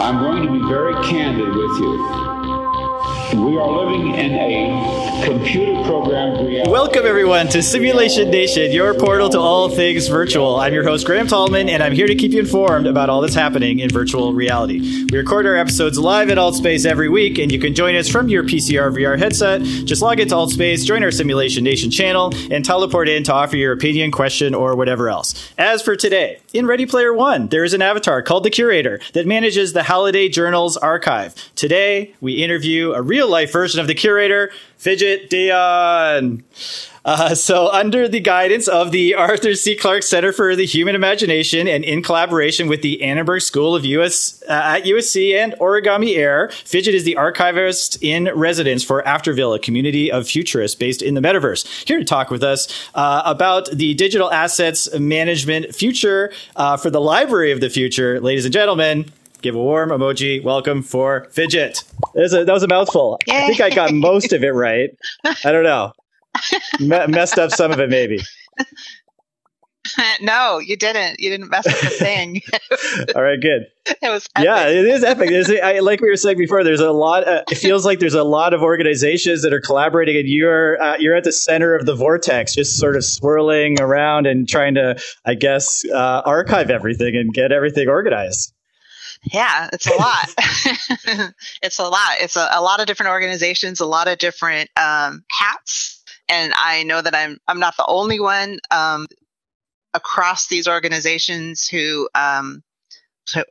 I'm going to be very candid with you. We are living in a computer programmed reality. Welcome, everyone, to Simulation Nation, your portal to all things virtual. I'm your host, Graham Tallman, and I'm here to keep you informed about all that's happening in virtual reality. We record our episodes live at Altspace every week, and you can join us from your PCR VR headset. Just log into Altspace, join our Simulation Nation channel, and teleport in to offer your opinion, question, or whatever else. As for today, in Ready Player One, there is an avatar called the Curator that manages the Halliday Journals archive. Today, we interview a real real life version of the curator, Fidget Dion. Uh, so, under the guidance of the Arthur C. Clarke Center for the Human Imagination and in collaboration with the Annenberg School of US uh, at USC and Origami Air, Fidget is the archivist in residence for Afterville, a community of futurists based in the metaverse. Here to talk with us uh, about the digital assets management future uh, for the Library of the Future, ladies and gentlemen, give a warm emoji welcome for Fidget. A, that was a mouthful. Yay. I think I got most of it right. I don't know. M- messed up some of it, maybe. no, you didn't. You didn't mess up the thing. All right, good. It was. Epic. Yeah, it is epic. I, like we were saying before. There's a lot. Uh, it feels like there's a lot of organizations that are collaborating, and you're uh, you're at the center of the vortex, just sort of swirling around and trying to, I guess, uh, archive everything and get everything organized. Yeah, it's a lot. it's a lot. It's a, a, lot of different organizations, a lot of different um, hats, and I know that I'm I'm not the only one um, across these organizations who um,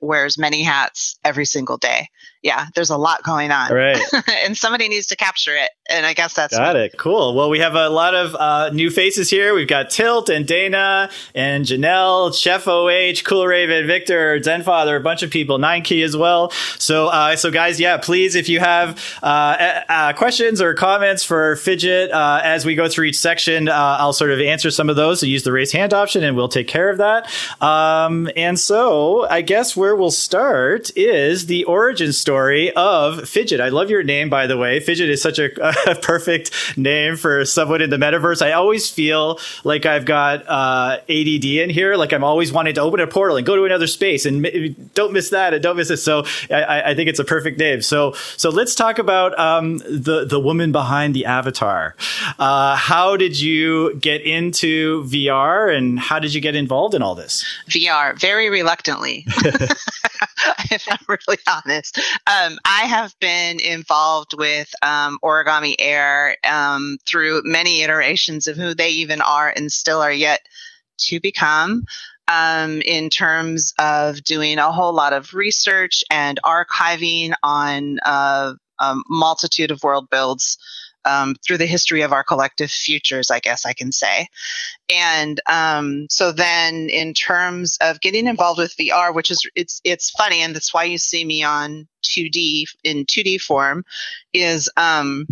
wears many hats every single day yeah, there's a lot going on. Right. and somebody needs to capture it. And I guess that's got me. it. Cool. Well, we have a lot of uh, new faces here. We've got Tilt and Dana and Janelle, Chef OH, Cool Raven, Victor, Zenfather, a bunch of people, Nine Key as well. So, uh, so guys, yeah, please, if you have uh, uh questions or comments for Fidget uh, as we go through each section, uh, I'll sort of answer some of those. So use the raise hand option, and we'll take care of that. Um, and so, I guess where we'll start is the origin story story of Fidget. I love your name, by the way. Fidget is such a, a perfect name for someone in the metaverse. I always feel like I've got uh, ADD in here. Like I'm always wanting to open a portal and go to another space and m- don't miss that and don't miss it. So I, I, think it's a perfect name. So so let's talk about um, the the woman behind the avatar. Uh, how did you get into VR and how did you get involved in all this? VR very reluctantly. if I'm really honest. Um, I have been involved with um, Origami Air um, through many iterations of who they even are and still are yet to become. Um, in terms of doing a whole lot of research and archiving on uh, a multitude of world builds um, through the history of our collective futures, I guess I can say. And um, so then, in terms of getting involved with VR, which is it's it's funny, and that's why you see me on 2D in 2D form, is um,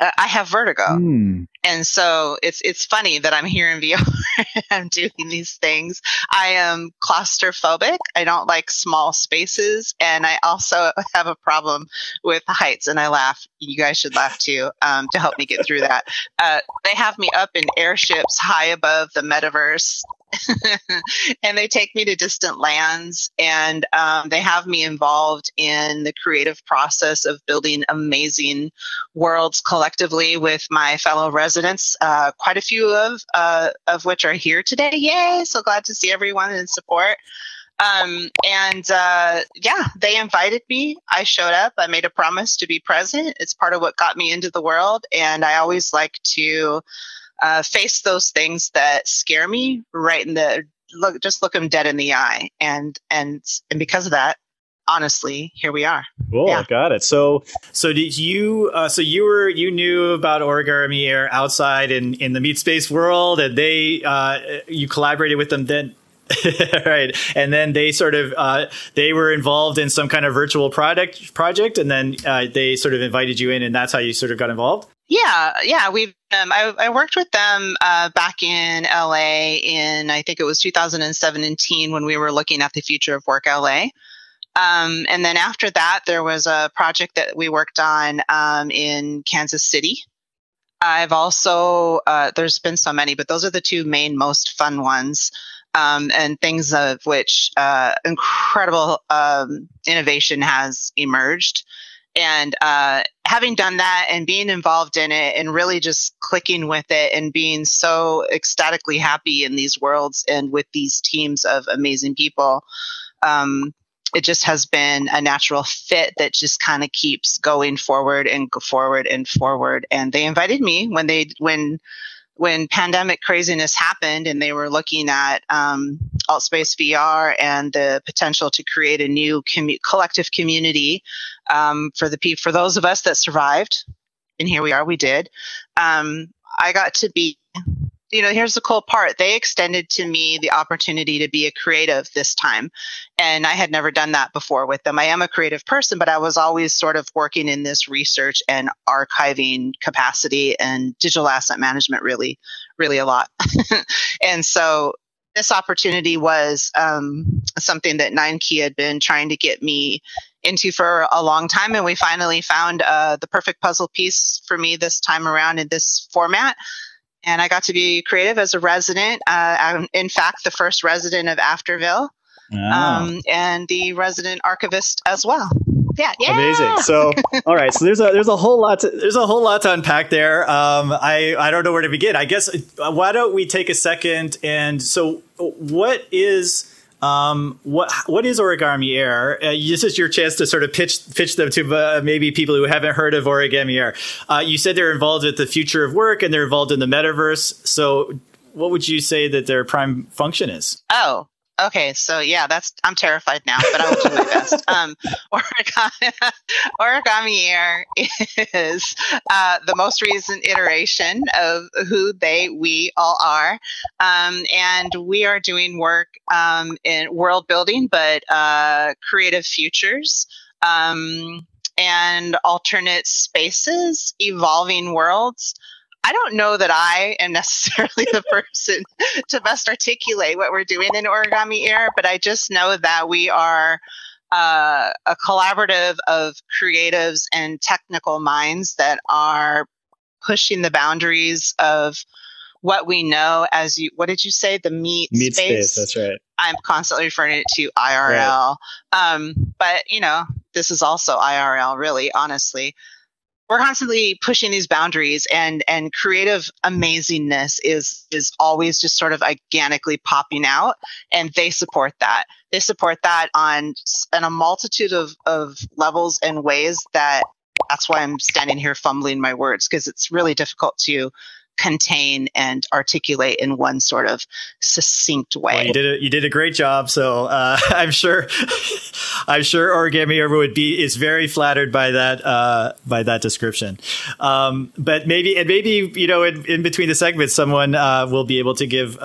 I have vertigo. Mm. And so it's it's funny that I'm here in VR. I'm doing these things. I am claustrophobic. I don't like small spaces, and I also have a problem with heights. And I laugh. You guys should laugh too um, to help me get through that. Uh, they have me up in airships high above the metaverse, and they take me to distant lands and um, they have me involved in the creative process of building amazing worlds collectively with my fellow residents uh, quite a few of uh, of which are here today yay so glad to see everyone in support um, and uh, yeah, they invited me. I showed up. I made a promise to be present. It's part of what got me into the world. And I always like to uh, face those things that scare me right in the look just look them dead in the eye and and and because of that honestly here we are cool yeah. got it so so did you uh, so you were you knew about origami air outside in in the meat space world and they uh, you collaborated with them then right and then they sort of uh, they were involved in some kind of virtual product project and then uh, they sort of invited you in and that's how you sort of got involved yeah, yeah, we've. Um, I, I, worked with them uh, back in LA in I think it was 2017 when we were looking at the future of work LA. Um, and then after that, there was a project that we worked on um, in Kansas City. I've also uh, there's been so many, but those are the two main most fun ones. um, and things of which uh, incredible um, innovation has emerged. And uh, having done that and being involved in it and really just clicking with it and being so ecstatically happy in these worlds and with these teams of amazing people, um, it just has been a natural fit that just kind of keeps going forward and forward and forward. And they invited me when they when when pandemic craziness happened and they were looking at um, AltSpace VR and the potential to create a new commu- collective community um, for the people, for those of us that survived, and here we are, we did. Um, I got to be you know, here's the cool part. They extended to me the opportunity to be a creative this time. And I had never done that before with them. I am a creative person, but I was always sort of working in this research and archiving capacity and digital asset management really, really a lot. and so this opportunity was um, something that Nine Key had been trying to get me into for a long time. And we finally found uh, the perfect puzzle piece for me this time around in this format and I got to be creative as a resident. Uh, in fact, the first resident of Afterville, oh. um, and the resident archivist as well. Yeah, yeah. Amazing. So, all right. So there's a there's a whole lot to, there's a whole lot to unpack there. Um, I I don't know where to begin. I guess uh, why don't we take a second and so what is um, what what is origami air? Uh, this is your chance to sort of pitch pitch them to uh, maybe people who haven't heard of origami air. Uh, you said they're involved with the future of work and they're involved in the metaverse. So, what would you say that their prime function is? Oh, Okay, so yeah, that's I'm terrified now, but I will do my best. Um, origami, origami Air is uh, the most recent iteration of who they we all are, um, and we are doing work um, in world building, but uh, creative futures. Um, and alternate spaces, evolving worlds. I don't know that I am necessarily the person to best articulate what we're doing in Origami Air, but I just know that we are uh, a collaborative of creatives and technical minds that are pushing the boundaries of what we know as you what did you say the meat, meat space? space that's right i'm constantly referring it to irl right. um, but you know this is also irl really honestly we're constantly pushing these boundaries and and creative amazingness is is always just sort of organically popping out and they support that. They support that on on a multitude of of levels and ways that that's why i'm standing here fumbling my words because it's really difficult to contain and articulate in one sort of succinct way. Well, you did a, you did a great job. So uh, I'm sure I'm sure Origami would be is very flattered by that uh, by that description. Um, but maybe and maybe you know in, in between the segments, someone uh, will be able to give uh,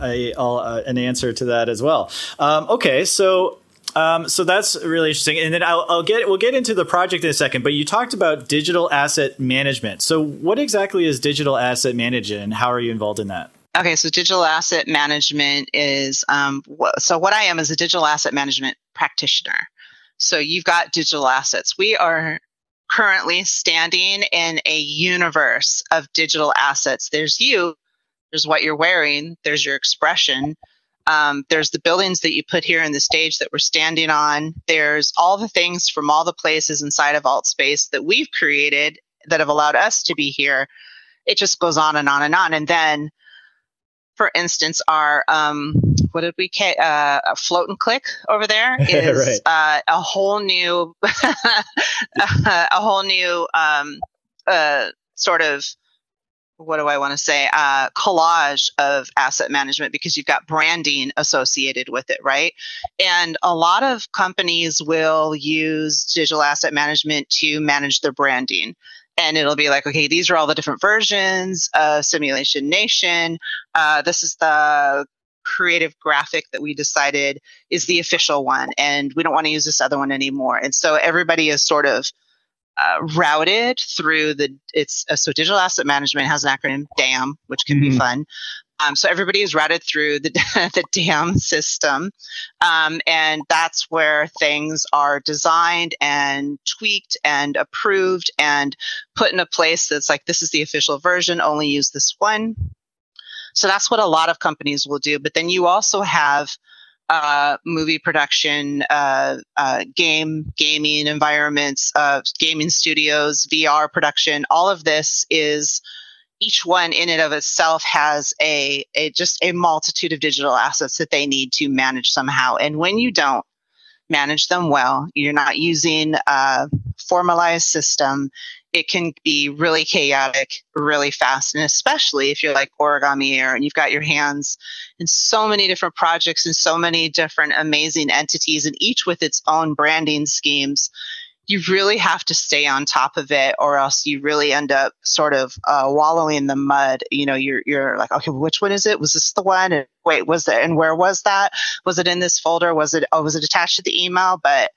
a, a, a, an answer to that as well. Um, okay, so um, so that's really interesting. And then I'll, I'll, get we'll get into the project in a second. But you talked about digital asset management. So what exactly is digital asset management, and how are you involved in that? Okay, so digital asset management is um, wh- so what I am is a digital asset management practitioner. So you've got digital assets. We are currently standing in a universe of digital assets. There's you, there's what you're wearing, there's your expression, um, there's the buildings that you put here in the stage that we're standing on. There's all the things from all the places inside of alt space that we've created that have allowed us to be here. It just goes on and on and on. And then, for instance, our um, what did we ca- uh, a float and click over there is right. uh, a whole new a whole new um, uh, sort of what do I want to say, uh, collage of asset management because you've got branding associated with it, right? And a lot of companies will use digital asset management to manage their branding. And it'll be like, okay, these are all the different versions of Simulation Nation. Uh, this is the creative graphic that we decided is the official one, and we don't want to use this other one anymore. And so everybody is sort of uh, routed through the it's uh, so digital asset management has an acronym DAM, which can mm-hmm. be fun. Um, so everybody is routed through the the DAM system, um, and that's where things are designed and tweaked and approved and put in a place that's like this is the official version. Only use this one. So that's what a lot of companies will do. But then you also have uh, movie production, uh, uh, game, gaming environments, uh, gaming studios, VR production. All of this is each one in and of itself has a, a just a multitude of digital assets that they need to manage somehow. And when you don't manage them well, you're not using a formalized system, it can be really chaotic really fast. And especially if you're like Origami Air and you've got your hands in so many different projects and so many different amazing entities, and each with its own branding schemes, you really have to stay on top of it or else you really end up sort of uh, wallowing in the mud. You know you're you're like okay which one is it? Was this the one? And wait was it and where was that? Was it in this folder? Was it oh was it attached to the email? But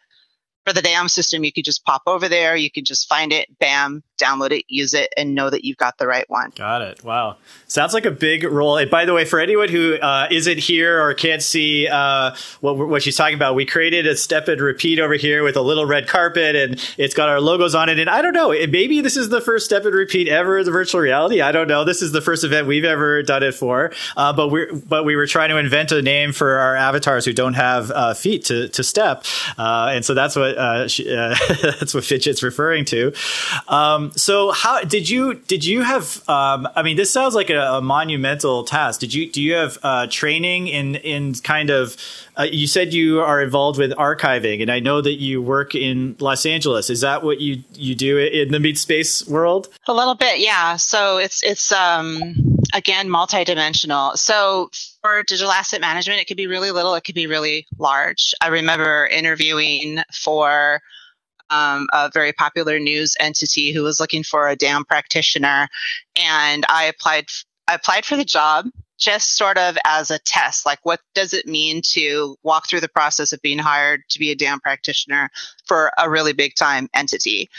for the DAM system, you could just pop over there, you could just find it, bam, download it, use it, and know that you've got the right one. Got it. Wow. Sounds like a big role. And by the way, for anyone who uh, not here or can't see uh, what, what she's talking about, we created a step and repeat over here with a little red carpet, and it's got our logos on it. And I don't know, maybe this is the first step and repeat ever in the virtual reality. I don't know. This is the first event we've ever done it for. Uh, but we but we were trying to invent a name for our avatars who don't have uh, feet to to step, uh, and so that's what uh, she, uh, that's what Fidget's referring to. Um, so how did you did you have? Um, I mean, this sounds like a, a, monumental task. Did you do you have uh, training in in kind of? Uh, you said you are involved with archiving, and I know that you work in Los Angeles. Is that what you you do in the meat space world? A little bit, yeah. So it's it's um, again multidimensional. So for digital asset management, it could be really little, it could be really large. I remember interviewing for um, a very popular news entity who was looking for a DAM practitioner, and I applied. I applied for the job just sort of as a test. Like, what does it mean to walk through the process of being hired to be a DAM practitioner for a really big time entity?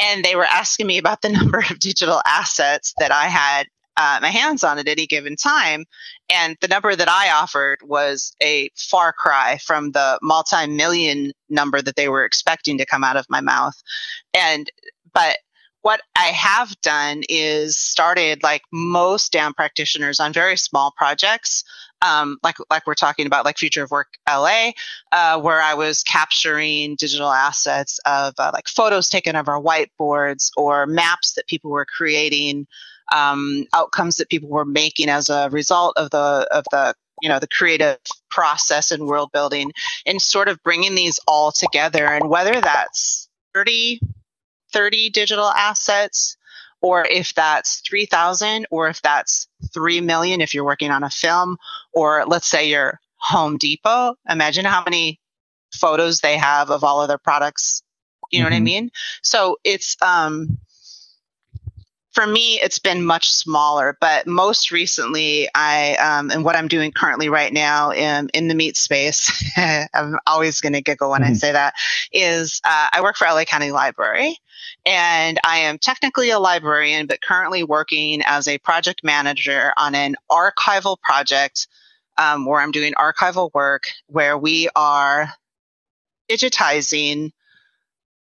And they were asking me about the number of digital assets that I had uh, my hands on at any given time. And the number that I offered was a far cry from the multi million number that they were expecting to come out of my mouth. And, but what I have done is started like most DAM practitioners on very small projects. Um, like like we're talking about, like Future of Work LA, uh, where I was capturing digital assets of uh, like photos taken of our whiteboards or maps that people were creating um, outcomes that people were making as a result of the of the you know the creative process and world building and sort of bringing these all together and whether that's 30 30 digital assets or if that's 3000 or if that's 3 million if you're working on a film or let's say you're home depot imagine how many photos they have of all of their products you know mm-hmm. what i mm-hmm. mean so it's um for me, it's been much smaller, but most recently, I um, and what I'm doing currently right now in, in the meat space, I'm always going to giggle when mm-hmm. I say that, is uh, I work for LA County Library, and I am technically a librarian, but currently working as a project manager on an archival project um, where I'm doing archival work where we are digitizing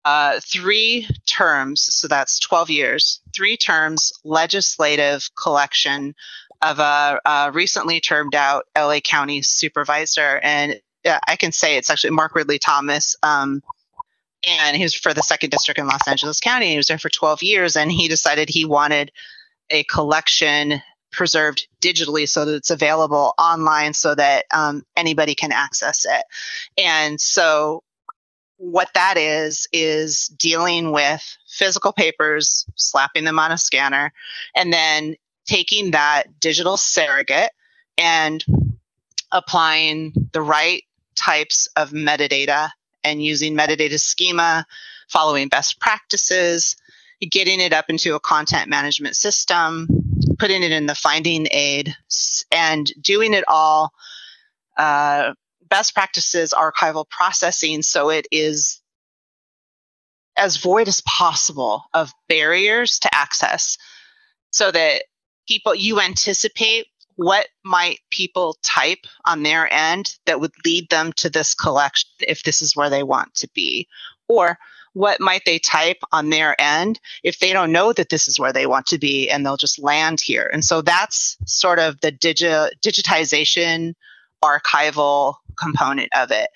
uh, three terms, so that's 12 years, three terms legislative collection of a, a recently termed out LA County supervisor. And uh, I can say it's actually Mark Ridley Thomas. Um, and he was for the second district in Los Angeles County. He was there for 12 years and he decided he wanted a collection preserved digitally so that it's available online so that um, anybody can access it. And so what that is is dealing with physical papers, slapping them on a scanner, and then taking that digital surrogate and applying the right types of metadata and using metadata schema, following best practices, getting it up into a content management system, putting it in the finding aid, and doing it all uh, best practices archival processing so it is as void as possible of barriers to access so that people you anticipate what might people type on their end that would lead them to this collection if this is where they want to be. Or what might they type on their end if they don't know that this is where they want to be and they'll just land here. And so that's sort of the digi- digitization archival component of it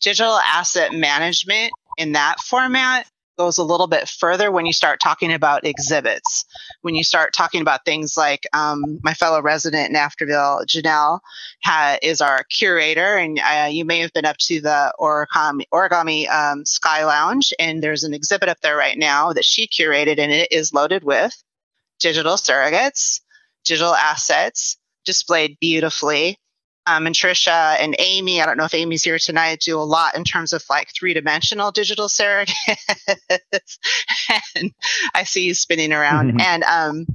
digital asset management in that format goes a little bit further when you start talking about exhibits. When you start talking about things like um, my fellow resident in Afterville, Janelle, ha- is our curator, and uh, you may have been up to the origami, origami um, Sky Lounge, and there's an exhibit up there right now that she curated, and it is loaded with digital surrogates, digital assets, displayed beautifully um, and Trisha and Amy, I don't know if Amy's here tonight, do a lot in terms of like three dimensional digital surrogates. and I see you spinning around. Mm-hmm. And um,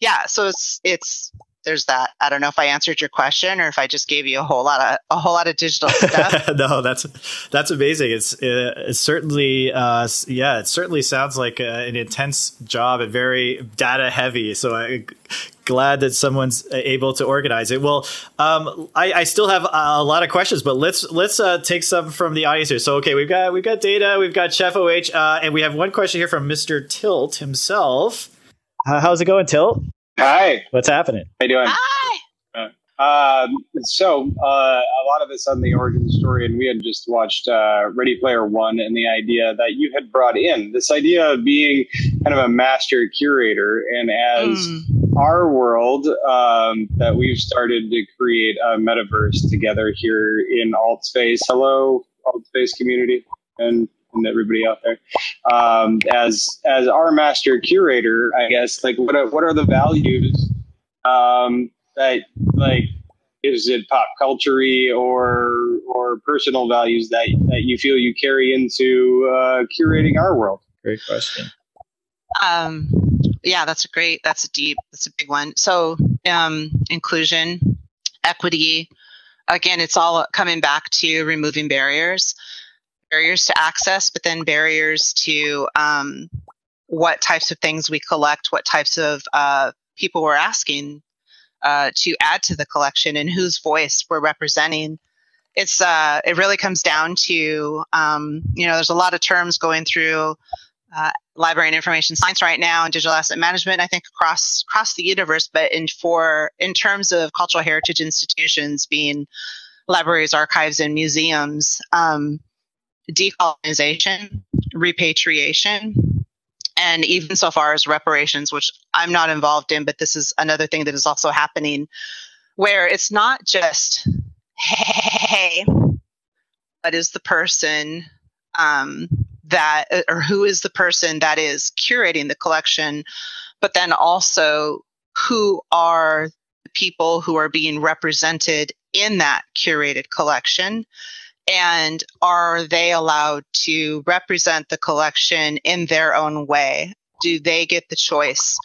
yeah, so it's it's there's that. I don't know if I answered your question or if I just gave you a whole lot of a whole lot of digital stuff. no, that's that's amazing. It's uh, it's certainly uh, yeah, it certainly sounds like uh, an intense job and very data heavy. So I glad that someone's able to organize it. Well, um, I, I, still have a lot of questions, but let's let's uh, take some from the audience here. So, okay, we've got we've got data, we've got Chef OH, uh, and we have one question here from Mister Tilt himself. how's it going, Tilt? Hi. What's happening? How you doing? Hi. Um, so uh, a lot of this on the origin story, and we had just watched uh, Ready Player One, and the idea that you had brought in this idea of being kind of a master curator, and as mm. our world um, that we've started to create a metaverse together here in Alt Space. Hello, Alt Space community, and and everybody out there. Um, as as our master curator, I guess like what are, what are the values um, that like is it pop culture or or personal values that that you feel you carry into uh, curating our world? Great question. Um, yeah, that's a great. That's a deep. That's a big one. So, um, inclusion, equity. Again, it's all coming back to removing barriers, barriers to access, but then barriers to um, what types of things we collect, what types of uh, people we're asking uh, to add to the collection and whose voice we're representing. It's uh, it really comes down to um, you know there's a lot of terms going through uh, library and information science right now and digital asset management. I think across across the universe, but in for in terms of cultural heritage institutions being libraries, archives, and museums, um, decolonization, repatriation, and even so far as reparations, which I'm not involved in, but this is another thing that is also happening where it's not just, hey, what is the person um, that, or who is the person that is curating the collection, but then also who are the people who are being represented in that curated collection and are they allowed to represent the collection in their own way? Do they get the choice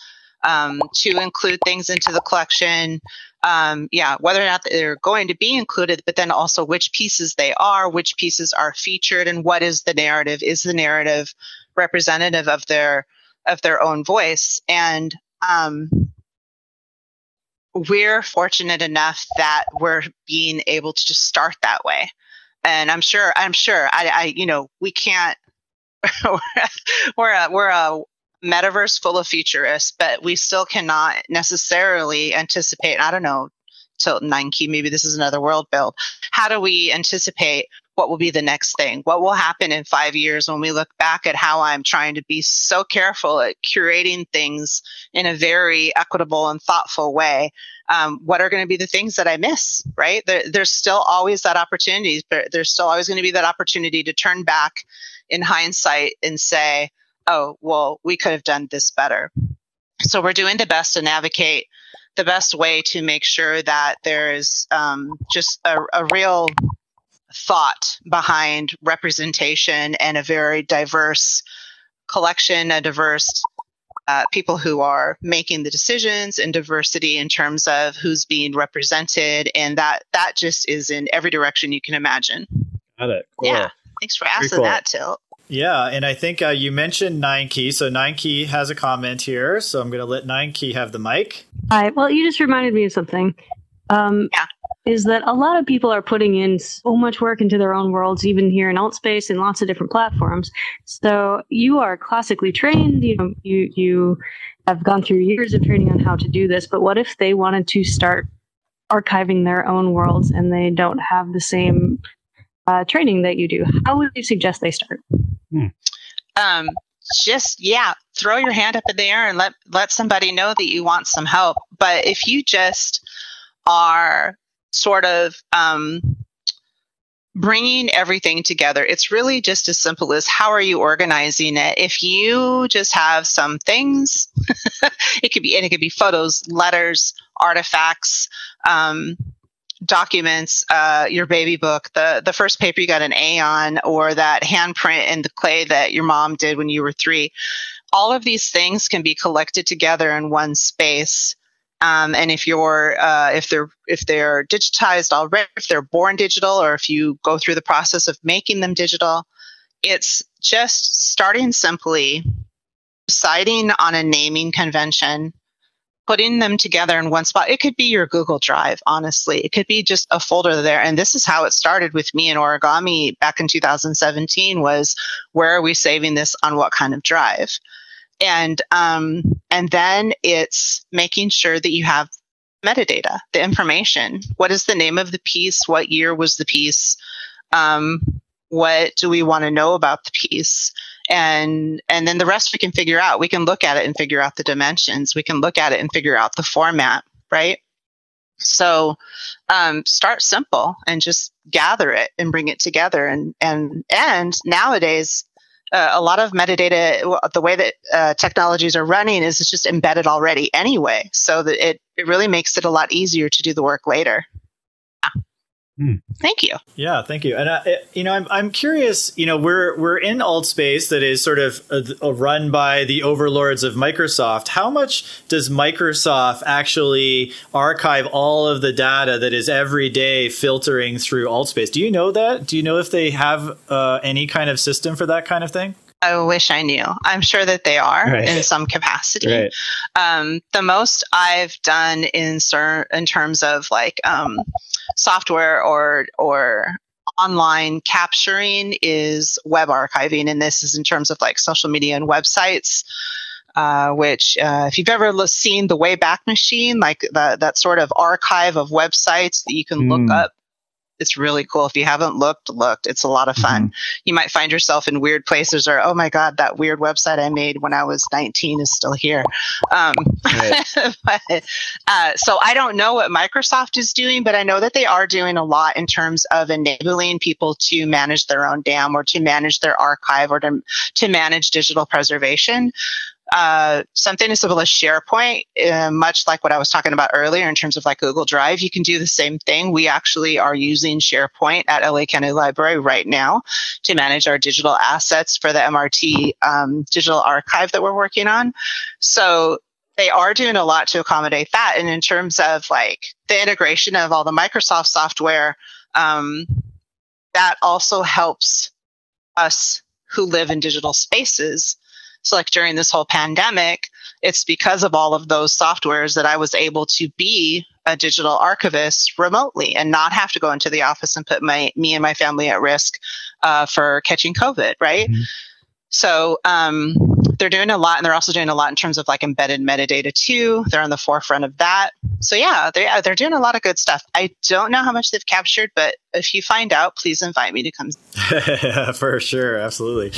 um, to include things into the collection? Um, yeah, whether or not they're going to be included, but then also which pieces they are, which pieces are featured, and what is the narrative? Is the narrative representative of their of their own voice? And um, we're fortunate enough that we're being able to just start that way and I'm sure I'm sure I, I you know we can't we're a we're a metaverse full of futurists, but we still cannot necessarily anticipate. I don't know, Tilt Nine Key. Maybe this is another world build. How do we anticipate what will be the next thing? What will happen in five years when we look back at how I'm trying to be so careful at curating things in a very equitable and thoughtful way? Um, what are going to be the things that I miss, right? There, there's still always that opportunity. but There's still always going to be that opportunity to turn back in hindsight and say, oh, well, we could have done this better. So we're doing the best to navigate the best way to make sure that there's um, just a, a real thought behind representation and a very diverse collection, a diverse uh, people who are making the decisions and diversity in terms of who's being represented. And that that just is in every direction you can imagine. Got it. Cool. yeah. Thanks for asking cool. that tilt yeah. And i think uh, you mentioned nine key. So nine key has a comment here. So i'm going to let nine key have the mic. Hi. Well you just reminded me of something. Um, yeah is that a lot of people are putting in so much work into their own worlds, even here in Altspace and lots of different platforms. So you are classically trained. You know, you you have gone through years of training on how to do this. But what if they wanted to start archiving their own worlds and they don't have the same uh, training that you do? How would you suggest they start? Hmm. Um, just yeah, throw your hand up in the air and let let somebody know that you want some help. But if you just are sort of um, bringing everything together. It's really just as simple as how are you organizing it? If you just have some things, it could be, and it could be photos, letters, artifacts, um, documents, uh, your baby book, the, the first paper you got an A on, or that handprint in the clay that your mom did when you were three. All of these things can be collected together in one space um, and if you're uh, if they're if they're digitized already, if they're born digital, or if you go through the process of making them digital, it's just starting simply, deciding on a naming convention, putting them together in one spot. It could be your Google Drive, honestly. It could be just a folder there. And this is how it started with me in origami back in 2017 was where are we saving this on what kind of drive? And um, and then it's making sure that you have metadata, the information. What is the name of the piece? What year was the piece? Um, what do we want to know about the piece? And and then the rest we can figure out. We can look at it and figure out the dimensions. We can look at it and figure out the format, right? So um, start simple and just gather it and bring it together. And and and nowadays uh, a lot of metadata, the way that uh, technologies are running is it's just embedded already anyway. So that it, it really makes it a lot easier to do the work later. Hmm. Thank you. Yeah, thank you. And uh, you know, I'm I'm curious. You know, we're we're in Altspace that is sort of a, a run by the overlords of Microsoft. How much does Microsoft actually archive all of the data that is every day filtering through alt space? Do you know that? Do you know if they have uh, any kind of system for that kind of thing? I wish I knew. I'm sure that they are right. in some capacity. Right. Um, the most I've done in cer- in terms of like um, software or or online capturing is web archiving, and this is in terms of like social media and websites. Uh, which, uh, if you've ever seen the Wayback Machine, like the, that sort of archive of websites that you can mm. look up it's really cool. If you haven't looked, looked. It's a lot of fun. Mm-hmm. You might find yourself in weird places or, oh my God, that weird website I made when I was 19 is still here. Um, right. but, uh, so I don't know what Microsoft is doing, but I know that they are doing a lot in terms of enabling people to manage their own DAM or to manage their archive or to, to manage digital preservation uh, something as simple as SharePoint, uh, much like what I was talking about earlier in terms of like Google Drive, you can do the same thing. We actually are using SharePoint at LA County Library right now to manage our digital assets for the MRT um, digital archive that we're working on. So they are doing a lot to accommodate that. And in terms of like the integration of all the Microsoft software, um, that also helps us who live in digital spaces so, like during this whole pandemic, it's because of all of those softwares that I was able to be a digital archivist remotely and not have to go into the office and put my me and my family at risk uh, for catching COVID. Right. Mm-hmm. So um, they're doing a lot, and they're also doing a lot in terms of like embedded metadata too. They're on the forefront of that. So yeah, they they're doing a lot of good stuff. I don't know how much they've captured, but if you find out, please invite me to come. For sure, absolutely.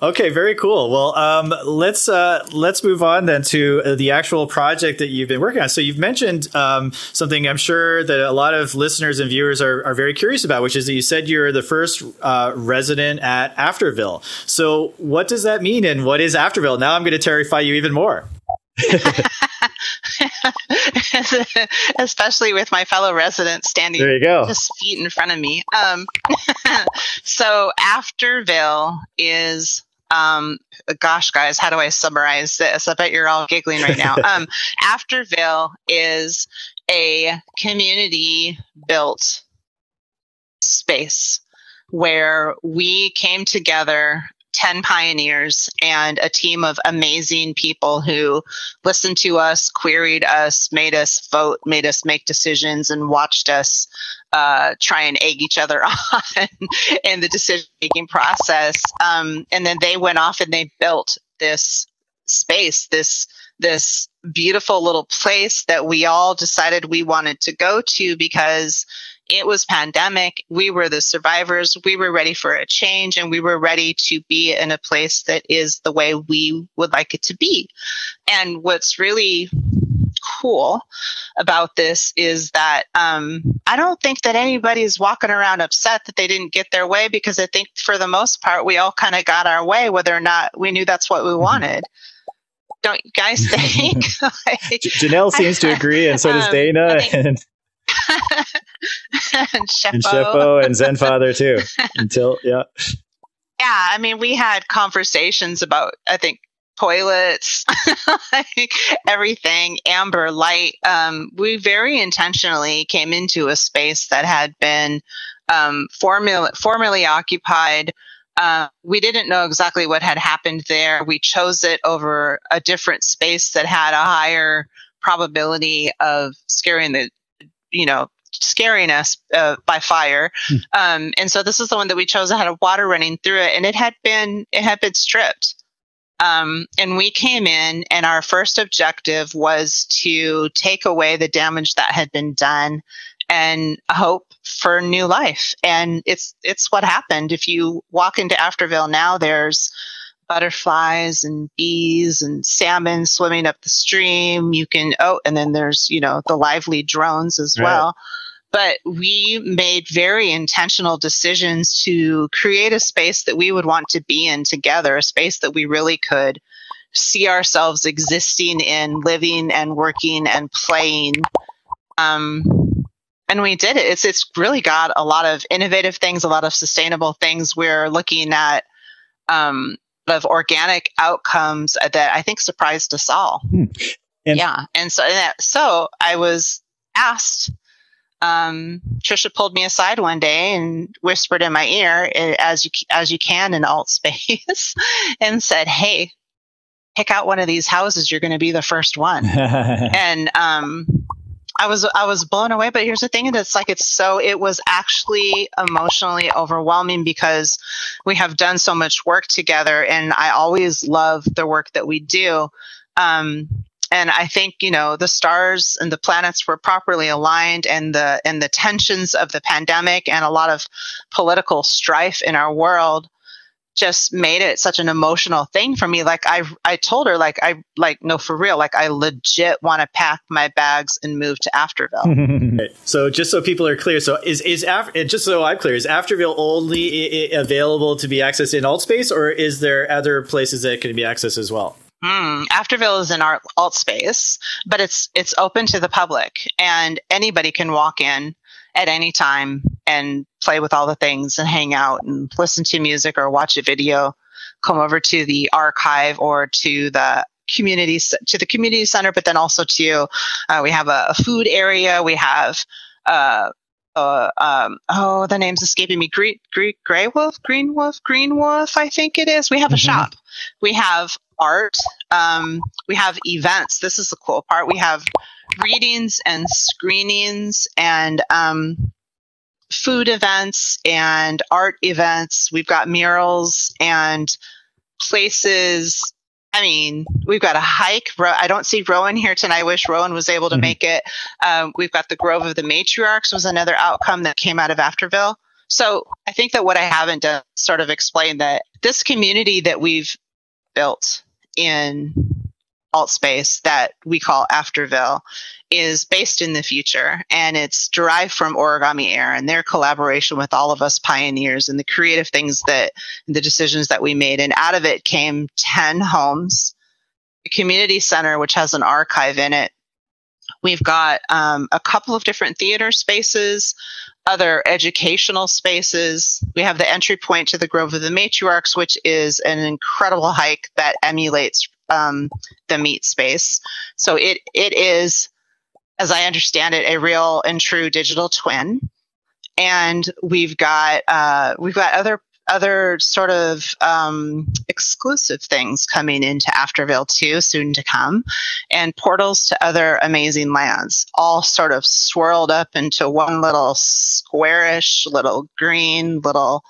Okay, very cool. Well, um, let's uh, let's move on then to uh, the actual project that you've been working on. So you've mentioned um, something I'm sure that a lot of listeners and viewers are, are very curious about, which is that you said you're the first uh, resident at Afterville. So what does that mean, and what is Afterville? Now I'm going to terrify you even more. Especially with my fellow residents standing there you go. just feet in front of me. Um, so Afterville is um, gosh, guys, how do I summarize this? I bet you're all giggling right now. um, Afterville is a community built space where we came together 10 pioneers and a team of amazing people who listened to us, queried us, made us vote, made us make decisions, and watched us uh, try and egg each other on in the decision making process. Um, and then they went off and they built this space, this this beautiful little place that we all decided we wanted to go to because it was pandemic. We were the survivors. We were ready for a change and we were ready to be in a place that is the way we would like it to be. And what's really cool about this is that um, I don't think that anybody's walking around upset that they didn't get their way because I think for the most part we all kind of got our way, whether or not we knew that's what we mm-hmm. wanted. Don't you guys think? like, Janelle seems to agree, and so does um, Dana. and and Sheppo. And Sheppo and Zen Father too. Until yeah. Yeah, I mean we had conversations about I think toilets, everything, amber light. Um, we very intentionally came into a space that had been um, formula, formerly occupied. Uh, we didn't know exactly what had happened there. We chose it over a different space that had a higher probability of scaring the you know, scaring us uh, by fire. Hmm. Um, and so this is the one that we chose that had a water running through it, and it had been it had been stripped. Um, and we came in, and our first objective was to take away the damage that had been done and hope for new life. And it's it's what happened. If you walk into Afterville now, there's butterflies and bees and salmon swimming up the stream. You can, oh, and then there's, you know, the lively drones as right. well. But we made very intentional decisions to create a space that we would want to be in together, a space that we really could see ourselves existing in, living and working and playing. Um, and we did it. It's it's really got a lot of innovative things, a lot of sustainable things. We're looking at um, of organic outcomes that I think surprised us all. Hmm. And yeah, and so so I was asked. Um, Trisha pulled me aside one day and whispered in my ear, eh, as you as you can in alt space, and said, "Hey, pick out one of these houses. You're going to be the first one." and um, I was I was blown away. But here's the thing: it's like it's so it was actually emotionally overwhelming because we have done so much work together, and I always love the work that we do. Um, and I think you know the stars and the planets were properly aligned, and the and the tensions of the pandemic and a lot of political strife in our world just made it such an emotional thing for me. Like I, I told her, like I, like no, for real, like I legit want to pack my bags and move to Afterville. so just so people are clear, so is is Af- just so I'm clear, is Afterville only I- available to be accessed in alt space, or is there other places that can be accessed as well? Hmm. Afterville is in our alt space, but it's it's open to the public, and anybody can walk in at any time and play with all the things and hang out and listen to music or watch a video, come over to the archive or to the community to the community center, but then also to uh, we have a, a, food area. We have uh, uh, um, oh, the name's escaping me. Green, green, Gray Wolf, Green Wolf, Green Wolf. I think it is. We have a mm-hmm. shop. We have art. Um, we have events. This is the cool part. We have readings and screenings and um, food events and art events. We've got murals and places. I mean, we've got a hike. I don't see Rowan here tonight. I wish Rowan was able to mm-hmm. make it. Um, we've got the Grove of the Matriarchs was another outcome that came out of Afterville. So I think that what I haven't done sort of explain that this community that we've built in alt space that we call Afterville is based in the future and it's derived from Origami Air and their collaboration with all of us pioneers and the creative things that the decisions that we made. And out of it came 10 homes, a community center, which has an archive in it. We've got um, a couple of different theater spaces, other educational spaces. We have the entry point to the Grove of the Matriarchs, which is an incredible hike that emulates um, the meat space. So it it is, as I understand it, a real and true digital twin. And we've got uh, we've got other other sort of um, exclusive things coming into Afterville too, soon to come, and portals to other amazing lands, all sort of swirled up into one little squarish, little green, little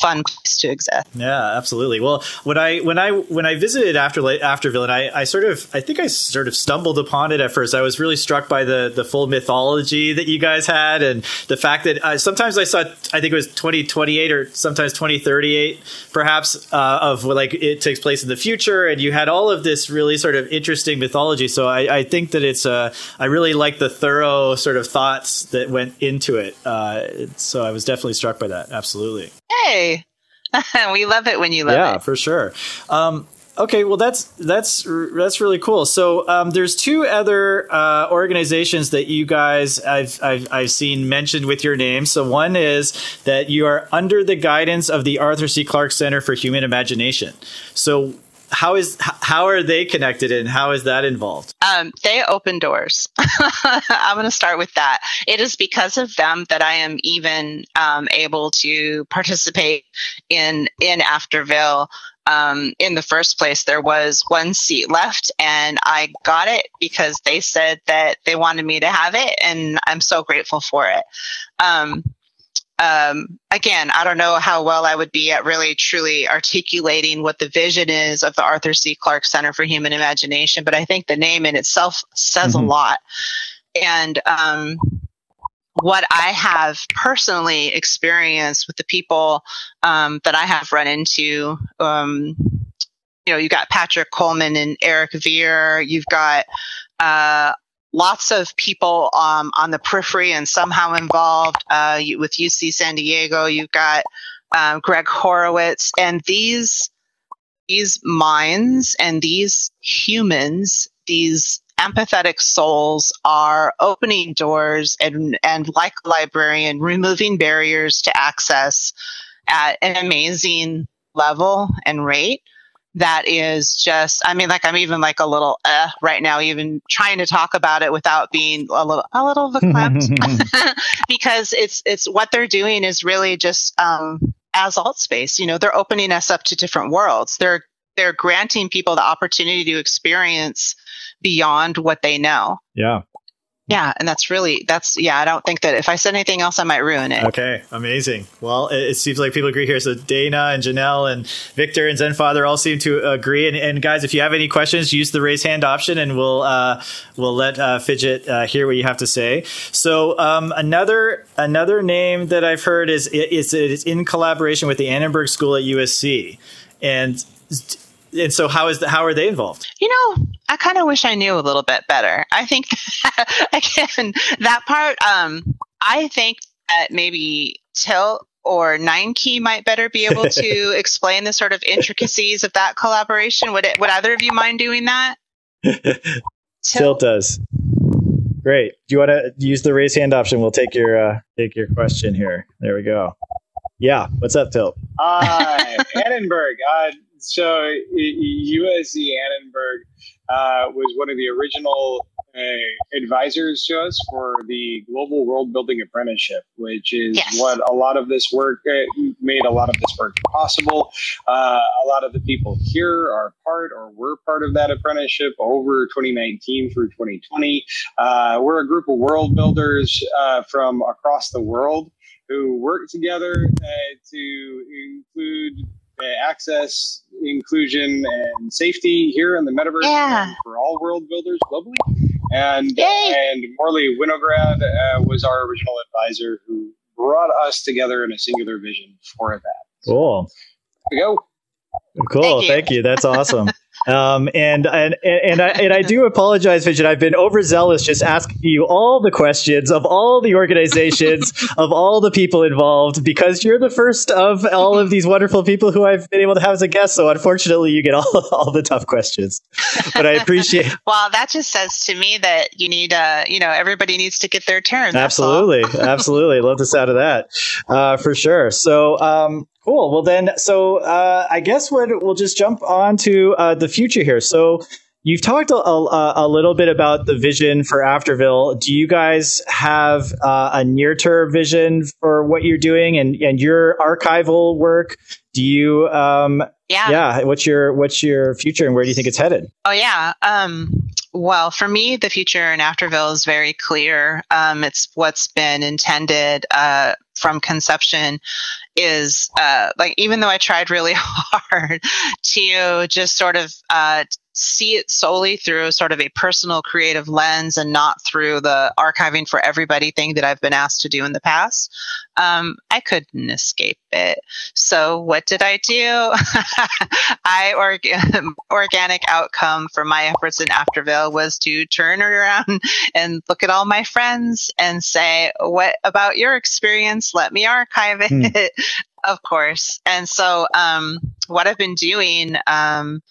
fun place to exist. Yeah, absolutely. Well, when I when I when I visited after Afterville, and I, I sort of I think I sort of stumbled upon it at first. I was really struck by the the full mythology that you guys had, and the fact that uh, sometimes I saw I think it was twenty twenty eight or sometimes twenty thirty eight, perhaps uh, of like it takes place in the future, and you had all of this really sort of interesting mythology. So I, I think that it's uh, I really like the thorough sort of thoughts that went into it. Uh, so I was definitely struck by that. Absolutely. Hey, we love it when you love yeah, it. Yeah, for sure. Um, okay, well that's that's that's really cool. So um, there's two other uh, organizations that you guys I've, I've I've seen mentioned with your name. So one is that you are under the guidance of the Arthur C. Clarke Center for Human Imagination. So how is how are they connected and how is that involved um, they open doors. I'm going to start with that. It is because of them that i am even um, able to participate in in afterville. Um, in the first place there was one seat left and i got it because they said that they wanted me to have it and i'm so grateful for it. Um, um, again, I don't know how well I would be at really truly articulating what the vision is of the Arthur C. Clarke Center for Human Imagination, but I think the name in itself says mm-hmm. a lot. And um, what I have personally experienced with the people um, that I have run into, um, you know, you got Patrick Coleman and Erik Viirre, you've got uh, lots of people um, on the periphery and somehow involved uh, with UC San Diego. You've got um, Greg Horowitz, and these these minds and these humans, these empathetic souls, are opening doors and and like a librarian, removing barriers to access at an amazing level and rate that is just i mean like i'm even like a little uh, right now even trying to talk about it without being a little a little verklempt. Because it's it's what they're doing is really just um as alt space you know they're opening us up to different worlds. They're they're granting people the opportunity to experience beyond what they know. Yeah yeah, and that's really that's yeah. I don't think that if I said anything else, I might ruin it. Okay, amazing. Well, it, it seems like people agree here. So Dana and Janelle and Victor and Zenfather all seem to agree. And, and, guys, if you have any questions, use the raise hand option, and we'll uh, we'll let uh, Fidget uh, hear what you have to say. So um, another another name that I've heard is it's it's in collaboration with the Annenberg School at USC, and and so how is the, how are they involved? You know, I kind of wish I knew a little bit better. I think again that part. Um, I think that maybe Tilt or Nine Key might better be able to explain the sort of intricacies of that collaboration. Would it? Would either of you mind doing that? Tilt, Tilt does. Great. Do you want to use the raise hand option? We'll take your uh, take your question here. There we go. Yeah. What's up, Tilt? Hi, Annenberg. Uh, so USC Annenberg uh, was one of the original uh, advisors to us for the Global World Building Apprenticeship, which is yes. what a lot of this work uh, made a lot of this work possible. Uh, a lot of the people here are part or were part of that apprenticeship over 2019 through 2020. Uh, we're a group of world builders uh, from across the world who work together to include access, inclusion, and safety here in the metaverse yeah. for all world builders globally. And Yay. and Morley Winograd uh, was our original advisor who brought us together in a singular vision for that. Cool. Here we go. Cool. Thank you. Thank you. That's awesome. Um, and and and I, and I do apologize, Vision. I've been overzealous, just asking you all the questions of all the organizations of all the people involved because you're the first of all of these wonderful people who I've been able to have as a guest. So unfortunately, you get all, all the tough questions. But I appreciate. well, that just says to me that you need, uh, you know, everybody needs to get their turn. Absolutely, absolutely. Love the sound of that, uh, for sure. So. Um, Cool. Well, then, so uh, I guess we'll, we'll just jump on to uh, the future here. So You've talked a, a, a, little bit about the vision for Afterville. Do you guys have uh, a near term vision for what you're doing and, and your archival work? Do you, um, yeah, yeah? What's your what's your future and where do you think it's headed? Oh yeah. Um, well, for me, the future in Afterville is very clear. Um, it's what's been intended uh, from conception is uh, like even though I tried really hard to just sort of uh, see it solely through sort of a personal creative lens and not through the archiving for everybody thing that I've been asked to do in the past, um, I couldn't escape it. So what did I do? I org- organic outcome for my efforts in Afterville was to turn around and look at all my friends and say, "What about your experience? Let me archive it." Mm. of course. And so, um, what I've been doing. Um,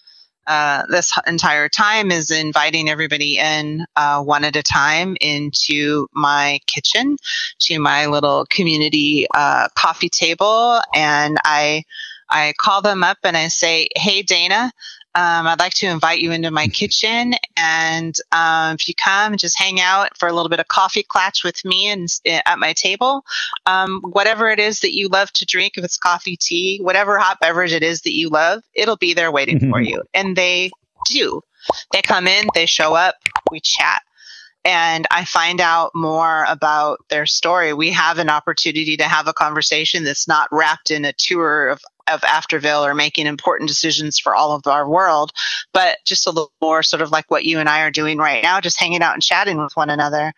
uh, this entire time is inviting everybody in uh, one at a time into my kitchen, to my little community uh, coffee table, and I I call them up and I say, "Hey, Dana." Um, I'd like to invite you into my kitchen, and um, if you come, just hang out for a little bit of coffee clatch with me and eh, at my table. Um, whatever it is that you love to drink, if it's coffee, tea, whatever hot beverage it is that you love, it'll be there waiting mm-hmm. for you. And they do. They come in, they show up, we chat and I find out more about their story. We have an opportunity to have a conversation that's not wrapped in a tour of of Afterville or making important decisions for all of our world, but just a little more sort of like what you and I are doing right now, just hanging out and chatting with one another.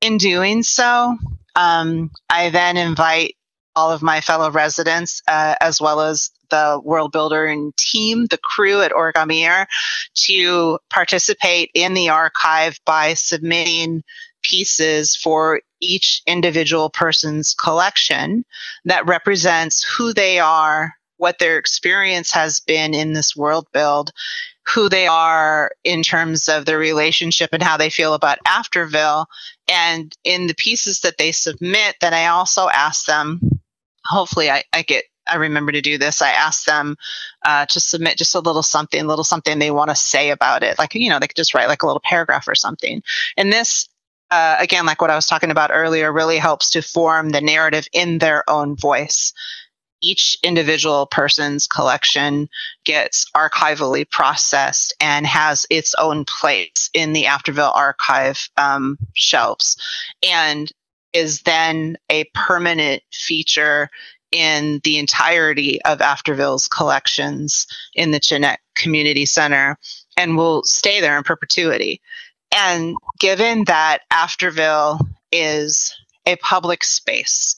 In doing so, um, I then invite all of my fellow residents, uh, as well as the world builder and team, the crew at Origami Air, to participate in the archive by submitting pieces for each individual person's collection that represents who they are, what their experience has been in this world build, who they are in terms of their relationship and how they feel about Afterville. And in the pieces that they submit, then I also ask them, hopefully I, I get I remember to do this. I ask them uh, to submit just a little something, little something they want to say about it. Like, you know, they could just write like a little paragraph or something. And this uh, again, like what I was talking about earlier, really helps to form the narrative in their own voice. Each individual person's collection gets archivally processed and has its own place in the Afterville archive um, shelves and is then a permanent feature in the entirety of Afterville's collections in the Chenette Community Center and will stay there in perpetuity. And given that Afterville is a public space,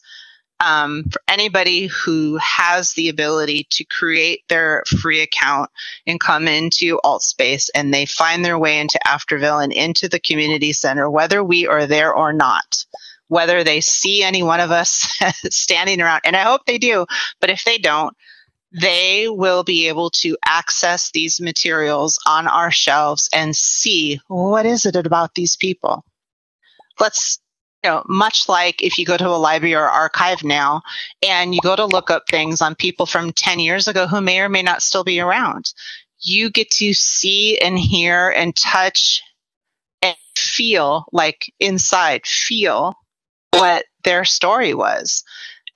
um, for anybody who has the ability to create their free account and come into AltSpace and they find their way into Afterville and into the community center, whether we are there or not, whether they see any one of us standing around, and I hope they do, but if they don't, they will be able to access these materials on our shelves and see what is it about these people. Let's, you know, much like if you go to a library or archive now and you go to look up things on people from 10 years ago who may or may not still be around, you get to see and hear and touch and feel like inside, feel what their story was.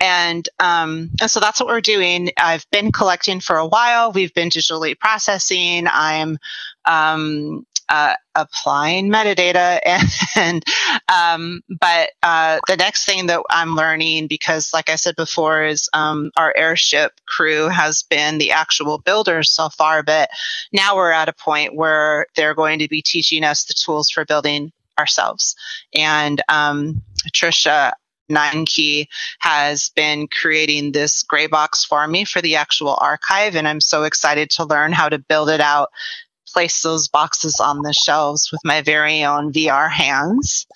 And, um, and so that's what we're doing. I've been collecting for a while. We've been digitally processing. I'm um, uh, applying metadata, and, and um, but uh, the next thing that I'm learning, because like I said before, is um, our airship crew has been the actual builders so far, but now we're at a point where they're going to be teaching us the tools for building ourselves. And um, Trisha Nine Key has been creating this gray box for me for the actual archive, and I'm so excited to learn how to build it out, place those boxes on the shelves with my very own VR hands,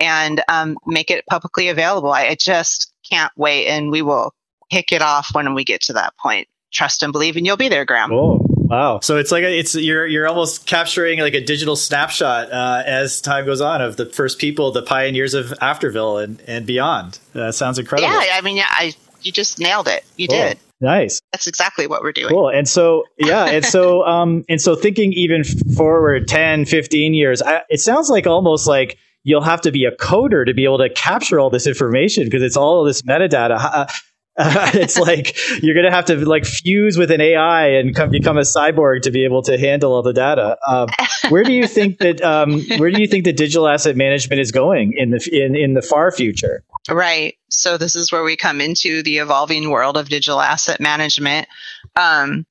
and um, make it publicly available. I, I just can't wait, and we will kick it off when we get to that point. Trust and believe, and you'll be there, Graham. Cool. Wow. So it's like a, it's you're you're almost capturing like a digital snapshot uh, as time goes on of the first people, the pioneers of Afterville and and beyond. That sounds incredible. Yeah, I mean, I you just nailed it. You cool. did. Nice. That's exactly what we're doing. Cool. And so, yeah. And so, um, and so thinking even forward 10, 15 years, I, it sounds like almost like you'll have to be a coder to be able to capture all this information because it's all this metadata. Uh, it's like you're going to have to like fuse with an AI and come, become a cyborg to be able to handle all the data. Um, where do you think that um, where do you think the digital asset management is going in the in, in the far future? Right. So this is where we come into the evolving world of digital asset management. Um,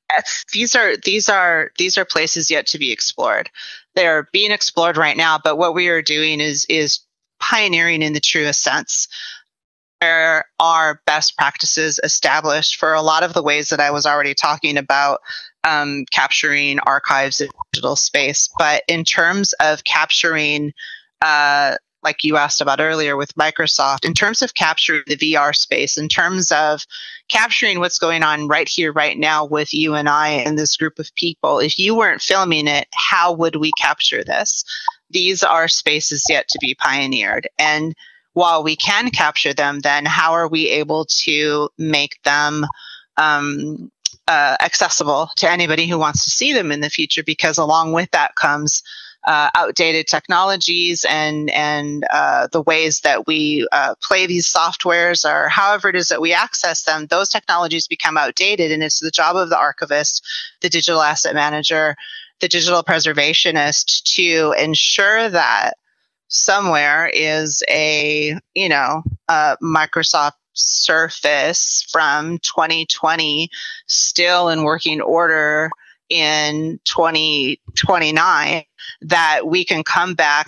these are these are these are places yet to be explored. They're being explored right now, but what we are doing is is pioneering in the truest sense there are best practices established for a lot of the ways that I was already talking about um, capturing archives in digital space. But in terms of capturing, uh, like you asked about earlier with Microsoft, in terms of capturing the VR space, in terms of capturing what's going on right here, right now with you and I and this group of people, if you weren't filming it, how would we capture this? These are spaces yet to be pioneered. And while we can capture them, then how are we able to make them um, uh, accessible to anybody who wants to see them in the future? Because along with that comes uh, outdated technologies and and uh, the ways that we uh, play these softwares or however it is that we access them, those technologies become outdated, and it's the job of the archivist, the digital asset manager, the digital preservationist to ensure that somewhere is a you know a Microsoft Surface from 2020 still in working order in 2029 that we can come back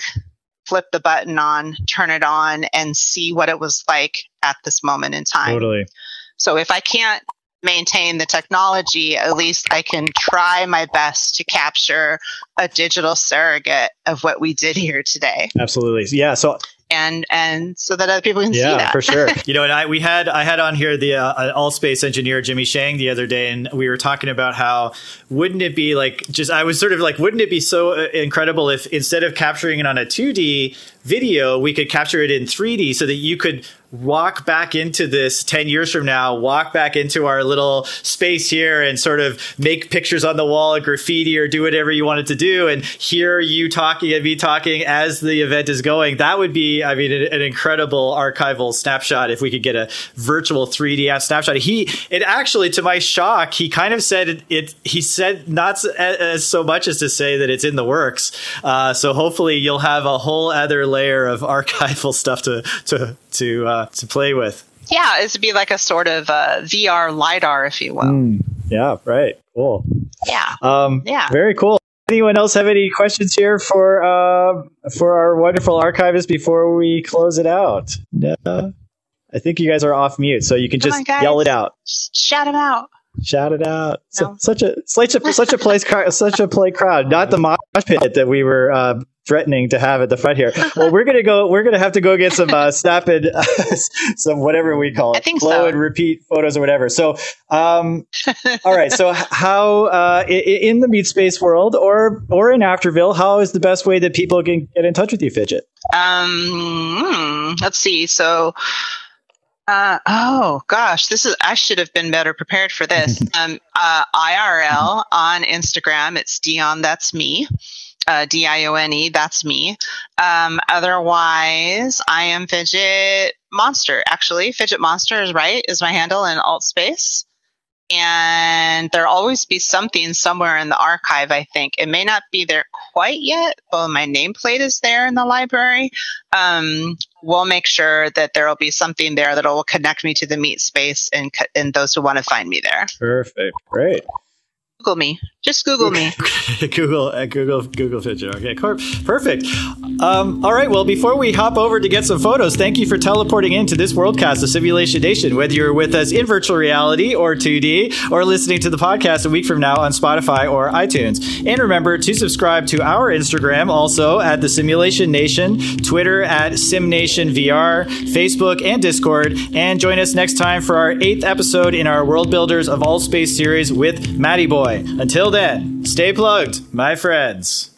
flip the button on turn it on and see what it was like at this moment in time. Totally. So if i can't maintain the technology, at least I can try my best to capture a digital surrogate of what we did here today. Absolutely. Yeah. So and and so that other people can yeah, see that for sure. you know, and I we had I had on here the uh, AltSpace engineer Jimmy Shang the other day, and we were talking about how wouldn't it be like just I was sort of like wouldn't it be so uh, incredible if instead of capturing it on a two D video, we could capture it in 3D so that you could walk back into this 10 years from now, walk back into our little space here and sort of make pictures on the wall, graffiti, or do whatever you wanted to do, and hear you talking and me talking as the event is going. That would be, I mean, an, incredible archival snapshot if we could get a virtual 3D snapshot. He, it actually, to my shock, he kind of said it, it he said not as so much as to say that it's in the works. Uh, so hopefully you'll have a whole other layer of archival stuff to, to, to, uh, to play with. Yeah, it'd be like a sort of uh, VR lidar, if you will. Mm, yeah, right. Cool. Yeah. Um, yeah. Very cool. Anyone else have any questions here for uh, for our wonderful archivist before we close it out? No. I think you guys are off mute, so you can just on, yell it out. Just shout them out. Shout it out! No. So, such a such a such a place crowd such a play crowd. Not the mosh pit that we were uh, threatening to have at the front here. Well, we're gonna go. We're gonna have to go get some uh, snap and uh, some whatever we call it, I think flow so. and repeat photos or whatever. So, um, all right. So, how uh, in the meat space world or or in Afterville, how is the best way that people can get in touch with you, Fidget? Um, hmm, let's see. So. Uh, oh gosh, this is I should have been better prepared for this. um, uh, IRL on Instagram, it's Dione. That's me. Uh, D I O N E. That's me. Um, otherwise, I am Fidget Monster. Actually, Fidget Monster is right. Is my handle in alt space and there'll always be something somewhere in the archive i think it may not be there quite yet but my nameplate is there in the library um, we'll make sure that there will be something there that will connect me to the meat space and, and those who want to find me there perfect great Google me. Just Google me. Google, uh, Google, Google Fidget. Okay, perfect. Um, all right. Well, before we hop over to get some photos, thank you for teleporting into this worldcast of Simulation Nation. Whether you're with us in virtual reality or 2D, or listening to the podcast a week from now on Spotify or iTunes. And remember to subscribe to our Instagram, also at the Simulation Nation, Twitter at SimNationVR, Facebook and Discord, and join us next time for our eighth episode in our World Builders of AltSpace series with Matty Boy. Until then, stay plugged, my friends.